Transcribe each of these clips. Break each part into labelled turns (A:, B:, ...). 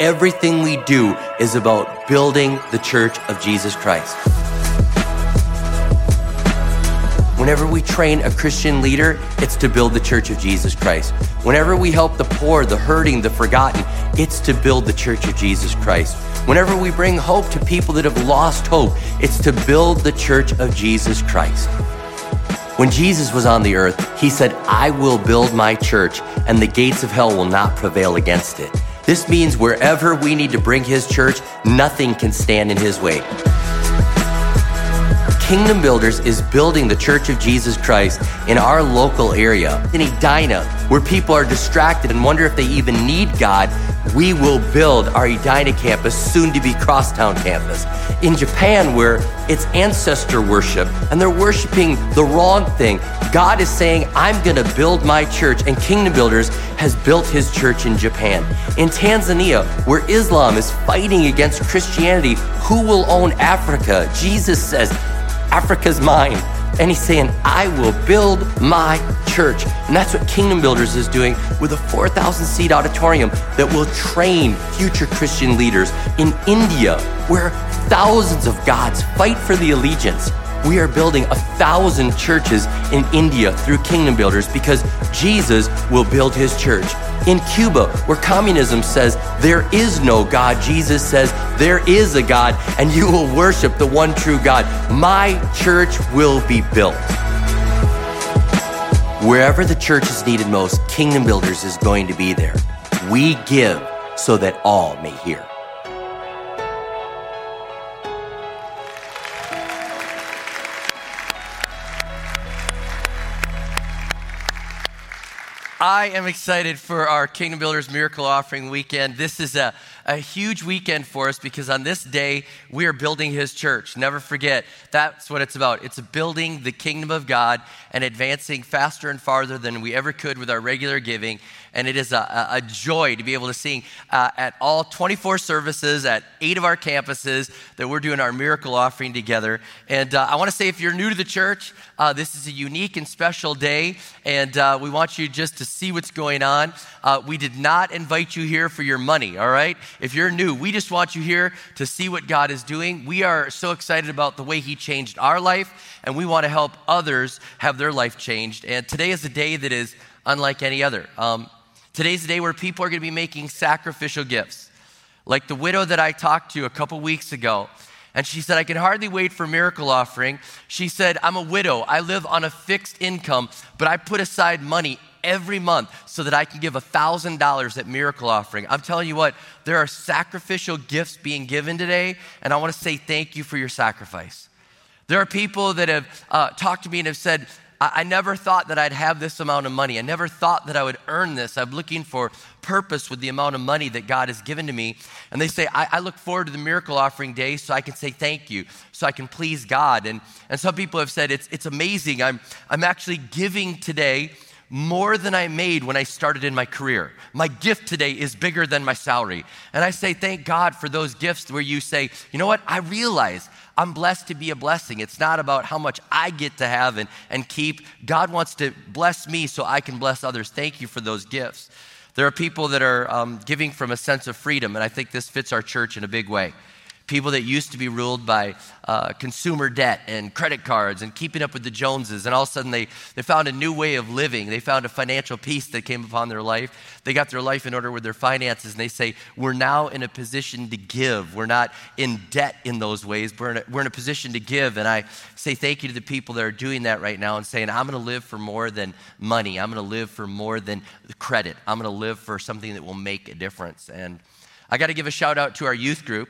A: Everything we do is about building the church of Jesus Christ. Whenever we train a Christian leader, it's to build the church of Jesus Christ. Whenever we help the poor, the hurting, the forgotten, it's to build the church of Jesus Christ. Whenever we bring hope to people that have lost hope, it's to build the church of Jesus Christ. When Jesus was on the earth, he said, I will build my church, and the gates of hell will not prevail against it. This means wherever we need to bring His church, nothing can stand in His way. Kingdom Builders is building the Church of Jesus Christ in our local area. In Edina, where people are distracted and wonder if they even need God, we will build our Edina campus, soon to be Crosstown campus. In Japan, where it's ancestor worship and they're worshiping the wrong thing, God is saying, I'm going to build my church, and Kingdom Builders has built his church in Japan. In Tanzania, where Islam is fighting against Christianity, who will own Africa? Jesus says, Africa's mine. And he's saying, I will build my church. And that's what Kingdom Builders is doing with a 4,000 seat auditorium that will train future Christian leaders in India, where thousands of gods fight for the allegiance. We are building a thousand churches in India through Kingdom Builders because Jesus will build his church. In Cuba, where communism says there is no God, Jesus says there is a God and you will worship the one true God. My church will be built. Wherever the church is needed most, Kingdom Builders is going to be there. We give so that all may hear. I am excited for our Kingdom Builders Miracle Offering weekend. This is a, a huge weekend for us because on this day, we are building His church. Never forget, that's what it's about. It's building the kingdom of God and advancing faster and farther than we ever could with our regular giving. And it is a, a joy to be able to sing uh, at all 24 services at eight of our campuses that we're doing our miracle offering together. And uh, I want to say, if you're new to the church, uh, this is a unique and special day, and uh, we want you just to see what's going on. Uh, we did not invite you here for your money, all right? If you're new, we just want you here to see what God is doing. We are so excited about the way He changed our life, and we want to help others have their life changed. And today is a day that is unlike any other. Um, today's the day where people are going to be making sacrificial gifts. Like the widow that I talked to a couple weeks ago, and she said, I can hardly wait for miracle offering. She said, I'm a widow. I live on a fixed income, but I put aside money every month so that I can give $1,000 at miracle offering. I'm telling you what, there are sacrificial gifts being given today, and I want to say thank you for your sacrifice. There are people that have uh, talked to me and have said, I, never thought that I'd have this amount of money. I never thought that I would earn this. I'm looking for purpose with the amount of money that God has given to me. And they say, I, I look forward to the miracle offering day so I can say thank you, so I can please God. And, and some people have said, it's, it's amazing. I'm, I'm actually giving today more than I made when I started in my career. My gift today is bigger than my salary. And I say, thank God for those gifts where you say, you know what? I realize I'm blessed to be a blessing. It's not about how much I get to have and, and keep. God wants to bless me so I can bless others. Thank you for those gifts. There are people that are um, giving from a sense of freedom, and I think this fits our church in a big way people that used to be ruled by uh, consumer debt and credit cards and keeping up with the Joneses. And all of a sudden, they, they found a new way of living. They found a financial peace that came upon their life. They got their life in order with their finances. And they say, We're now in a position to give. We're not in debt in those ways. We're in a, we're in a position to give. And I say thank you to the people that are doing that right now and saying, I'm going to live for more than money. I'm going to live for more than credit. I'm going to live for something that will make a difference. And I got to give a shout out to our youth group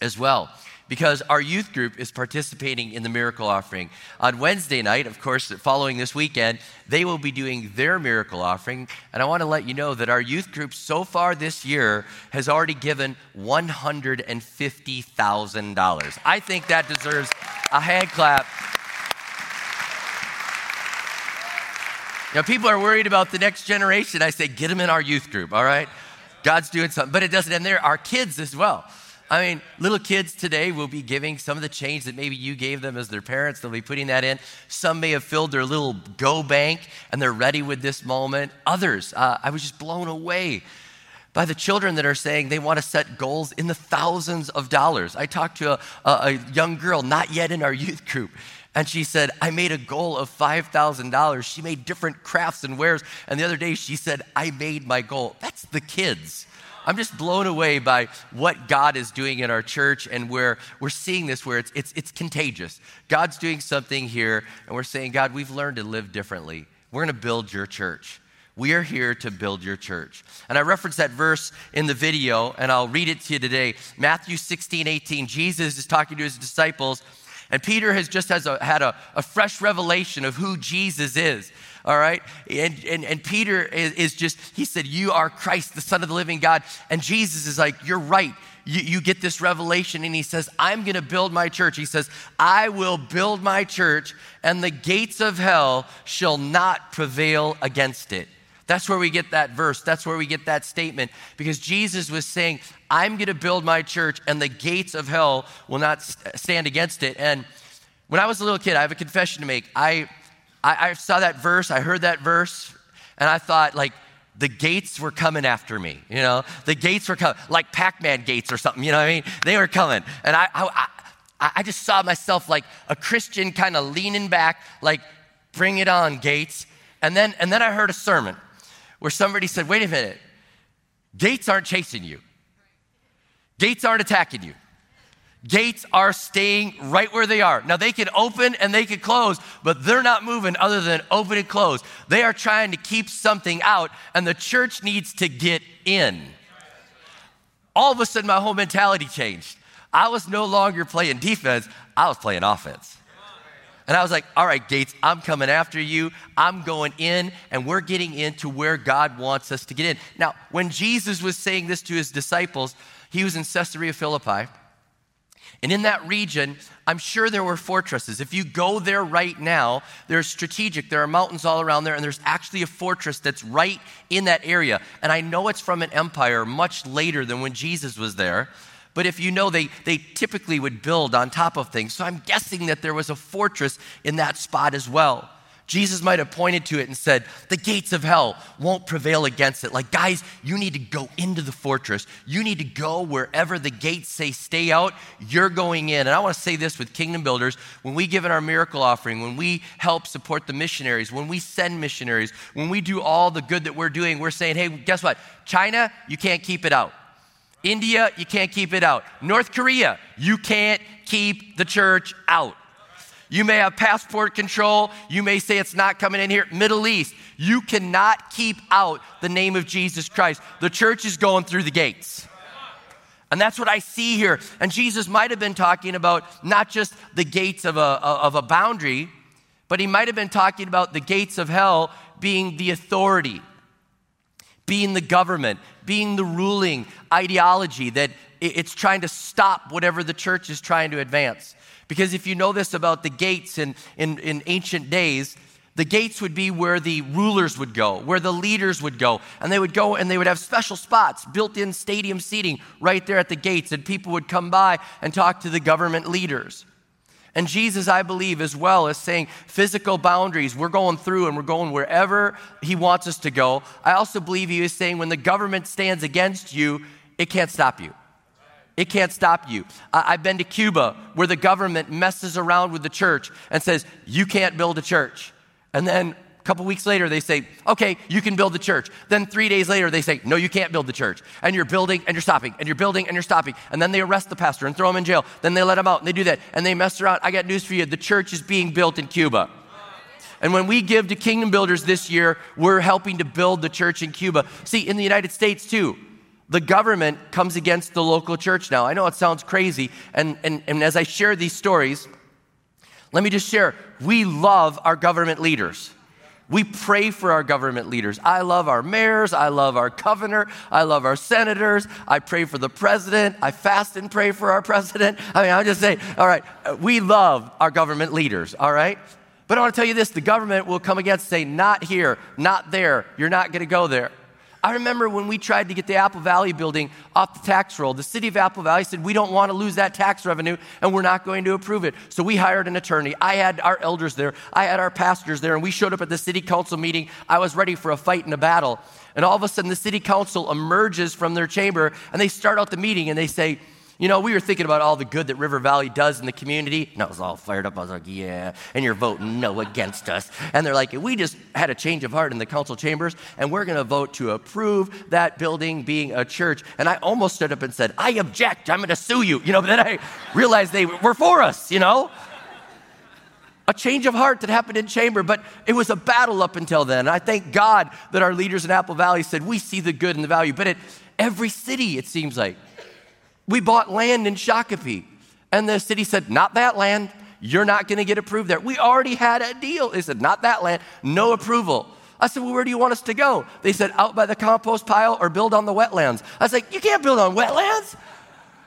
A: as well because our youth group is participating in the miracle offering. On Wednesday night, of course, following this weekend, they will be doing their miracle offering. And I want to let you know that our youth group so far this year has already given $150,000. I think that deserves a hand clap. Now, people are worried about the next generation. I say, get them in our youth group, all right? God's doing something. But it doesn't end there. Our kids as well. I mean, little kids today will be giving some of the change that maybe you gave them as their parents. They'll be putting that in. Some may have filled their little go bank and they're ready with this moment. Others, uh, I was just blown away by the children that are saying they want to set goals in the thousands of dollars. I talked to a, a, a young girl, not yet in our youth group. And she said, I made a goal of $5,000. She made different crafts and wares. And the other day she said, I made my goal. That's the kids. I'm just blown away by what God is doing in our church and where we're seeing this where it's, it's, it's contagious. God's doing something here, and we're saying, God, we've learned to live differently. We're going to build your church. We are here to build your church. And I referenced that verse in the video, and I'll read it to you today. Matthew 16, 18. Jesus is talking to his disciples, and Peter has just has a, had a, a fresh revelation of who Jesus is. All right? And, and, and Peter is, is just, he said, You are Christ, the Son of the living God. And Jesus is like, You're right. You, you get this revelation, and he says, I'm going to build my church. He says, I will build my church, and the gates of hell shall not prevail against it. That's where we get that verse. That's where we get that statement. Because Jesus was saying, I'm going to build my church, and the gates of hell will not stand against it. And when I was a little kid, I have a confession to make. I, I, I saw that verse, I heard that verse, and I thought, like, the gates were coming after me, you know? The gates were coming, like Pac Man gates or something, you know what I mean? They were coming. And I, I, I, I just saw myself like a Christian kind of leaning back, like, bring it on, gates. And then, and then I heard a sermon where somebody said, wait a minute, gates aren't chasing you, gates aren't attacking you. Gates are staying right where they are. Now, they can open and they can close, but they're not moving other than open and close. They are trying to keep something out, and the church needs to get in. All of a sudden, my whole mentality changed. I was no longer playing defense, I was playing offense. And I was like, all right, Gates, I'm coming after you. I'm going in, and we're getting into where God wants us to get in. Now, when Jesus was saying this to his disciples, he was in Caesarea Philippi. And in that region, I'm sure there were fortresses. If you go there right now, there's strategic. There are mountains all around there, and there's actually a fortress that's right in that area. And I know it's from an empire much later than when Jesus was there. But if you know, they, they typically would build on top of things. So I'm guessing that there was a fortress in that spot as well. Jesus might have pointed to it and said, The gates of hell won't prevail against it. Like, guys, you need to go into the fortress. You need to go wherever the gates say stay out, you're going in. And I want to say this with Kingdom Builders when we give in our miracle offering, when we help support the missionaries, when we send missionaries, when we do all the good that we're doing, we're saying, Hey, guess what? China, you can't keep it out. India, you can't keep it out. North Korea, you can't keep the church out. You may have passport control. You may say it's not coming in here. Middle East, you cannot keep out the name of Jesus Christ. The church is going through the gates. And that's what I see here. And Jesus might have been talking about not just the gates of a, of a boundary, but he might have been talking about the gates of hell being the authority, being the government, being the ruling ideology that it's trying to stop whatever the church is trying to advance. Because if you know this about the gates in, in, in ancient days, the gates would be where the rulers would go, where the leaders would go. And they would go and they would have special spots, built in stadium seating right there at the gates. And people would come by and talk to the government leaders. And Jesus, I believe, as well, is saying physical boundaries. We're going through and we're going wherever He wants us to go. I also believe He is saying when the government stands against you, it can't stop you. It can't stop you. I've been to Cuba where the government messes around with the church and says, you can't build a church. And then a couple weeks later, they say, okay, you can build the church. Then three days later, they say, no, you can't build the church. And you're building and you're stopping, and you're building and you're stopping. And then they arrest the pastor and throw him in jail. Then they let him out and they do that. And they mess around. I got news for you the church is being built in Cuba. And when we give to Kingdom Builders this year, we're helping to build the church in Cuba. See, in the United States too, the government comes against the local church now. I know it sounds crazy. And, and, and as I share these stories, let me just share we love our government leaders. We pray for our government leaders. I love our mayors. I love our governor. I love our senators. I pray for the president. I fast and pray for our president. I mean, I'm just saying, all right, uh, we love our government leaders, all right? But I want to tell you this the government will come against, say, not here, not there. You're not going to go there. I remember when we tried to get the Apple Valley building off the tax roll, the city of Apple Valley said, We don't want to lose that tax revenue and we're not going to approve it. So we hired an attorney. I had our elders there, I had our pastors there, and we showed up at the city council meeting. I was ready for a fight and a battle. And all of a sudden, the city council emerges from their chamber and they start out the meeting and they say, you know, we were thinking about all the good that River Valley does in the community, and I was all fired up. I was like, yeah, and you're voting no against us. And they're like, we just had a change of heart in the council chambers, and we're going to vote to approve that building being a church. And I almost stood up and said, I object. I'm going to sue you. You know, but then I realized they were for us, you know? a change of heart that happened in chamber, but it was a battle up until then. And I thank God that our leaders in Apple Valley said, We see the good and the value. But at every city, it seems like, we bought land in Shakopee. And the city said, Not that land. You're not going to get approved there. We already had a deal. They said, Not that land. No approval. I said, Well, where do you want us to go? They said, Out by the compost pile or build on the wetlands. I was like, You can't build on wetlands.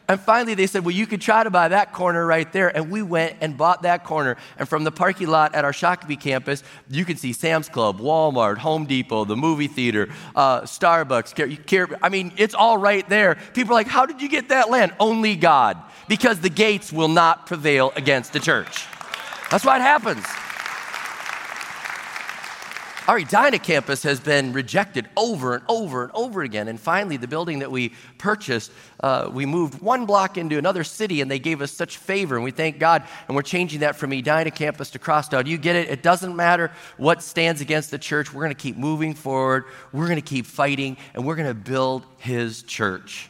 A: And finally, they said, Well, you could try to buy that corner right there. And we went and bought that corner. And from the parking lot at our Shakopee campus, you can see Sam's Club, Walmart, Home Depot, the movie theater, uh, Starbucks. I mean, it's all right there. People are like, How did you get that land? Only God, because the gates will not prevail against the church. That's why it happens. Our Edina campus has been rejected over and over and over again. And finally, the building that we purchased, uh, we moved one block into another city and they gave us such favor. And we thank God. And we're changing that from Edina campus to Crosstown. You get it? It doesn't matter what stands against the church. We're going to keep moving forward. We're going to keep fighting and we're going to build his church.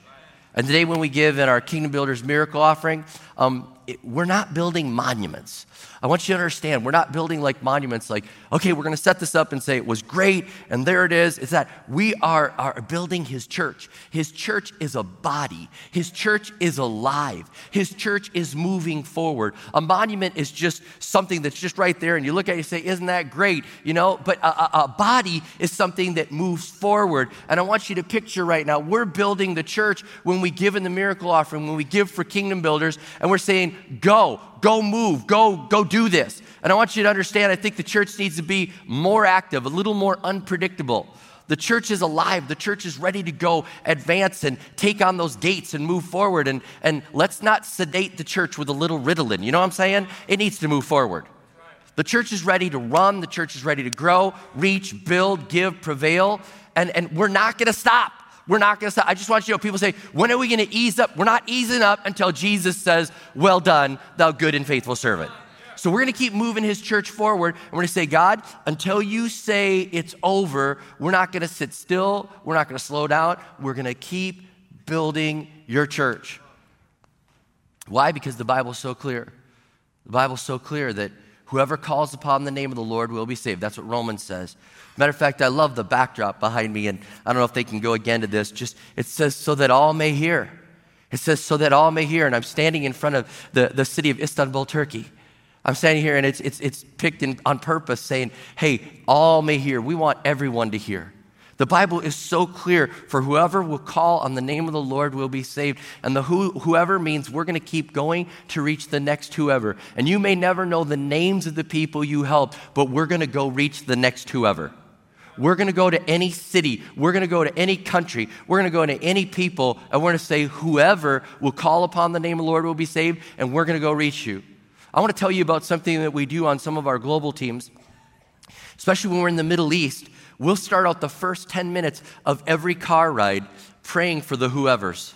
A: And today, when we give in our Kingdom Builders Miracle Offering, um, it, we're not building monuments. I want you to understand, we're not building like monuments, like, okay, we're going to set this up and say it was great, and there it is. It's that we are, are building his church. His church is a body, his church is alive, his church is moving forward. A monument is just something that's just right there, and you look at it and say, isn't that great? You know, but a, a, a body is something that moves forward. And I want you to picture right now, we're building the church when we give in the miracle offering, when we give for kingdom builders, and we're saying, go, go move, go, go do this. And I want you to understand, I think the church needs to be more active, a little more unpredictable. The church is alive. The church is ready to go advance and take on those gates and move forward. And, and let's not sedate the church with a little Ritalin. You know what I'm saying? It needs to move forward. The church is ready to run. The church is ready to grow, reach, build, give, prevail. And, and we're not going to stop. We're not going to stop. I just want you to know people say, when are we going to ease up? We're not easing up until Jesus says, Well done, thou good and faithful servant. So we're going to keep moving his church forward. And we're going to say, God, until you say it's over, we're not going to sit still. We're not going to slow down. We're going to keep building your church. Why? Because the Bible's so clear. The Bible's so clear that whoever calls upon the name of the Lord will be saved. That's what Romans says. Matter of fact, I love the backdrop behind me, and I don't know if they can go again to this. Just it says, so that all may hear. It says, so that all may hear. And I'm standing in front of the, the city of Istanbul, Turkey. I'm standing here and it's, it's, it's picked in, on purpose saying, hey, all may hear. We want everyone to hear. The Bible is so clear for whoever will call on the name of the Lord will be saved. And the who, whoever means we're going to keep going to reach the next whoever. And you may never know the names of the people you help, but we're going to go reach the next whoever. We're going to go to any city. We're going to go to any country. We're going to go to any people. And we're going to say, whoever will call upon the name of the Lord will be saved. And we're going to go reach you. I want to tell you about something that we do on some of our global teams, especially when we're in the Middle East. We'll start out the first 10 minutes of every car ride praying for the whoever's.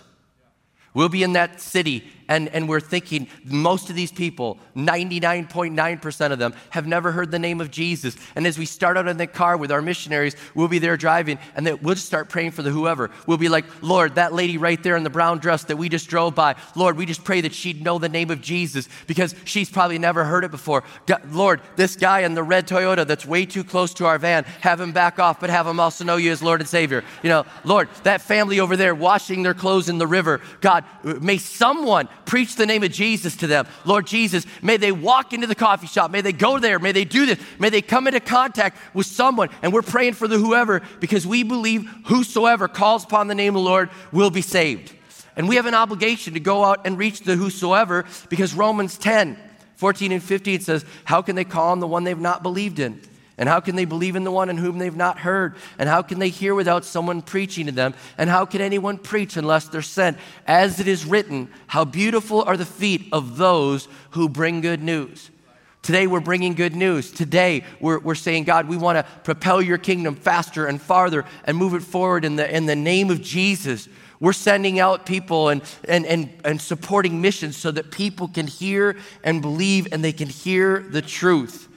A: We'll be in that city and, and we're thinking most of these people, 99.9% of them, have never heard the name of Jesus. And as we start out in the car with our missionaries, we'll be there driving and then we'll just start praying for the whoever. We'll be like, Lord, that lady right there in the brown dress that we just drove by, Lord, we just pray that she'd know the name of Jesus because she's probably never heard it before. Lord, this guy in the red Toyota that's way too close to our van, have him back off, but have him also know you as Lord and Savior. You know, Lord, that family over there washing their clothes in the river, God, may someone preach the name of Jesus to them. Lord Jesus, may they walk into the coffee shop. May they go there. May they do this. May they come into contact with someone. And we're praying for the whoever because we believe whosoever calls upon the name of the Lord will be saved. And we have an obligation to go out and reach the whosoever because Romans 10, 14 and 15 says, How can they call on the one they've not believed in? And how can they believe in the one in whom they've not heard? And how can they hear without someone preaching to them? And how can anyone preach unless they're sent? As it is written, how beautiful are the feet of those who bring good news. Today, we're bringing good news. Today, we're, we're saying, God, we want to propel your kingdom faster and farther and move it forward in the, in the name of Jesus. We're sending out people and, and, and, and supporting missions so that people can hear and believe and they can hear the truth.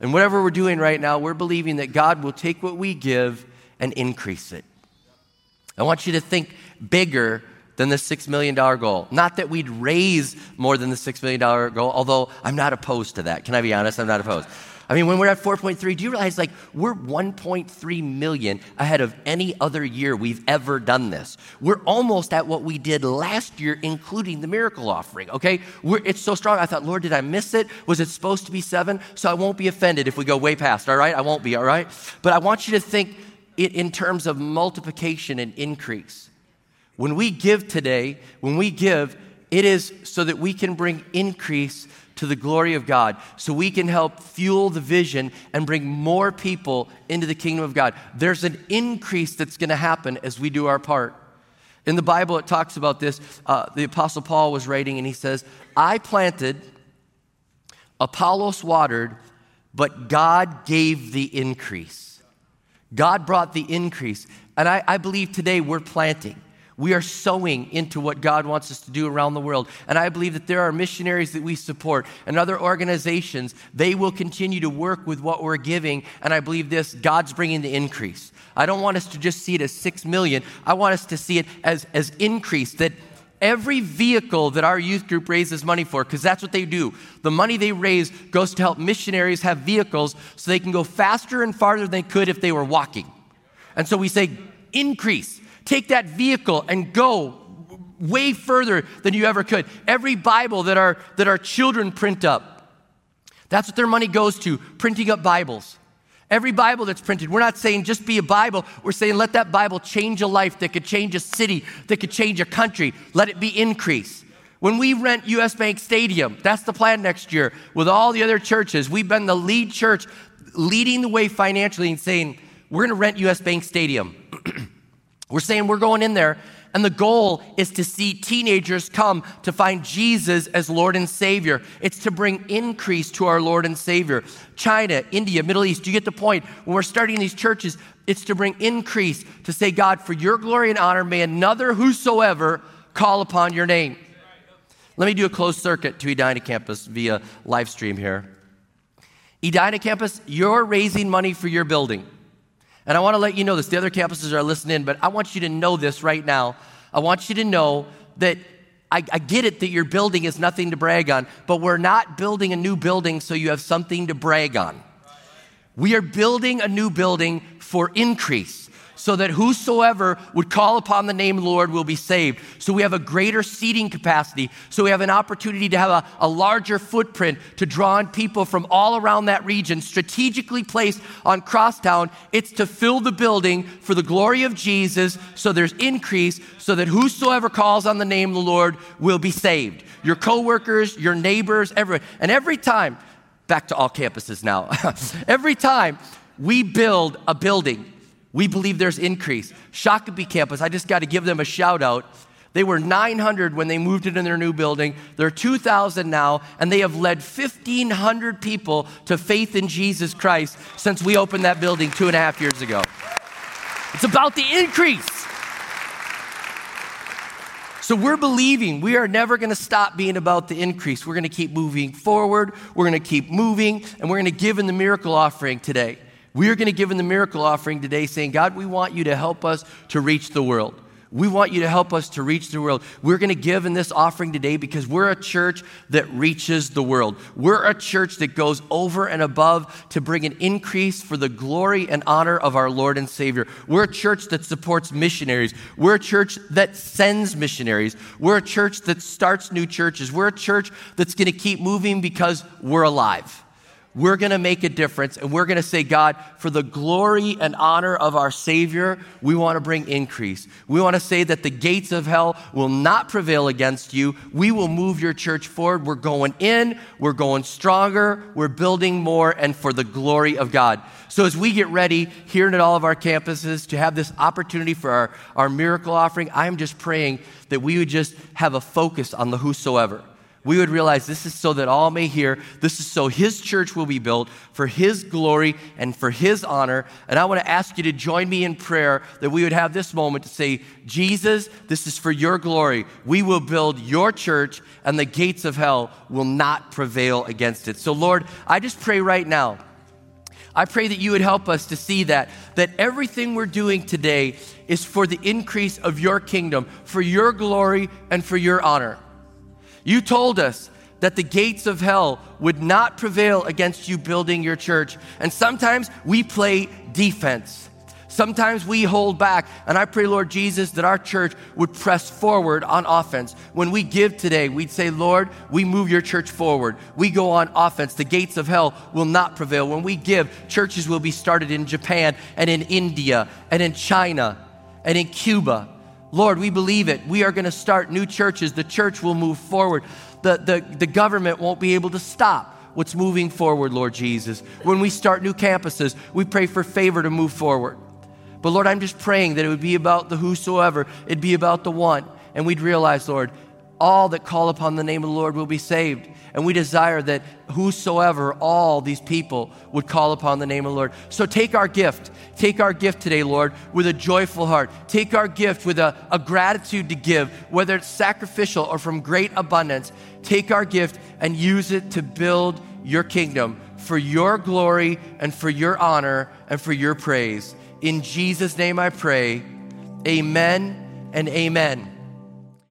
A: And whatever we're doing right now, we're believing that God will take what we give and increase it. I want you to think bigger than the $6 million goal. Not that we'd raise more than the $6 million goal, although I'm not opposed to that. Can I be honest? I'm not opposed. I mean, when we're at 4.3, do you realize like we're 1.3 million ahead of any other year we've ever done this? We're almost at what we did last year, including the miracle offering, okay? We're, it's so strong. I thought, Lord, did I miss it? Was it supposed to be seven? So I won't be offended if we go way past, all right? I won't be, all right? But I want you to think it in terms of multiplication and increase. When we give today, when we give, it is so that we can bring increase to the glory of God so we can help fuel the vision and bring more people into the kingdom of God. There's an increase that's going to happen as we do our part. In the Bible, it talks about this. Uh, the Apostle Paul was writing, and he says, I planted, Apollos watered, but God gave the increase. God brought the increase. And I, I believe today we're planting. We are sowing into what God wants us to do around the world. And I believe that there are missionaries that we support and other organizations. They will continue to work with what we're giving. And I believe this God's bringing the increase. I don't want us to just see it as six million, I want us to see it as, as increase that every vehicle that our youth group raises money for, because that's what they do. The money they raise goes to help missionaries have vehicles so they can go faster and farther than they could if they were walking. And so we say, increase. Take that vehicle and go way further than you ever could. Every Bible that our, that our children print up, that's what their money goes to, printing up Bibles. Every Bible that's printed, we're not saying just be a Bible. We're saying let that Bible change a life that could change a city, that could change a country. Let it be increase. When we rent US Bank Stadium, that's the plan next year with all the other churches. We've been the lead church leading the way financially and saying, we're going to rent US Bank Stadium. We're saying we're going in there, and the goal is to see teenagers come to find Jesus as Lord and Savior. It's to bring increase to our Lord and Savior. China, India, Middle East, do you get the point? When we're starting these churches, it's to bring increase, to say, God, for your glory and honor, may another whosoever call upon your name. Let me do a closed circuit to Edina campus via live stream here. Edina campus, you're raising money for your building. And I want to let you know this. The other campuses are listening, but I want you to know this right now. I want you to know that I, I, get it that your building is nothing to brag on, but we're not building a new building so you have something to brag on. We are building a new building for increase so that whosoever would call upon the name Lord will be saved. So we have a greater seating capacity. So we have an opportunity to have a, a larger footprint to draw in people from all around that region, strategically placed on Crosstown. It's to fill the building for the glory of Jesus so there's increase so that whosoever calls on the name of the Lord will be saved. Your coworkers, your neighbors, everyone. And every time, back to all campuses now, every time we build a building, we believe there's increase. Shakopee campus, I just got to give them a shout out. They were 900 when they moved into their new building. They're 2,000 now, and they have led 1,500 people to faith in Jesus Christ since we opened that building two and a half years ago. It's about the increase. So we're believing we are never going to stop being about the increase. We're going to keep moving forward. We're going to keep moving, and we're going to give in the miracle offering today. We are going to give in the miracle offering today, saying, God, we want you to help us to reach the world. We want you to help us to reach the world. We're going to give in this offering today because we're a church that reaches the world. We're a church that goes over and above to bring an increase for the glory and honor of our Lord and Savior. We're a church that supports missionaries. We're a church that sends missionaries. We're a church that starts new churches. We're a church that's going to keep moving because we're alive we're going to make a difference and we're going to say, God, for the glory and honor of our Savior, we want to bring increase. We want to say that the gates of hell will not prevail against you. We will move your church forward. We're going in, we're going stronger, we're building more, and for the glory of God. So, as we get ready here and at all of our campuses to have this opportunity for our, our miracle offering, I'm just praying that we would just have a focus on the whosoever we would realize this is so that all may hear. This is so his church will be built for his glory and for his honor. And I want to ask you to join me in prayer that we would have this moment to say, Jesus, this is for your glory. We will build your church, and the gates of hell will not prevail against it. So, Lord, I just pray right now. I pray that you would help us to see that that everything we're doing today is for the increase of your kingdom, for your glory and for your honor. You told us that the gates of hell would not prevail against you building your church. And sometimes we play defense. Sometimes we hold back. And I pray, Lord Jesus, that our church would press forward on offense. When we give today, we'd say, Lord, we move your church forward. We go on offense. The gates of hell will not prevail. When we give, churches will be started in Japan and in India and in China and in Cuba Lord, we believe it. We are going to start new churches. The church will move forward. The, the, the government won't be able to stop what's moving forward, Lord Jesus. When we start new campuses, we pray for favor to move forward. But Lord, I'm just praying that it would be about the whosoever, it'd be about the one. And we'd realize, Lord, all that call upon the name of the Lord will be saved. And we desire that whosoever, all these people, would call upon the name of the Lord. So take our gift. Take our gift today, Lord, with a joyful heart. Take our gift with a, a gratitude to give, whether it's sacrificial or from great abundance. Take our gift and use it to build your kingdom for your glory and for your honor and for your praise. In Jesus' name I pray. Amen and amen.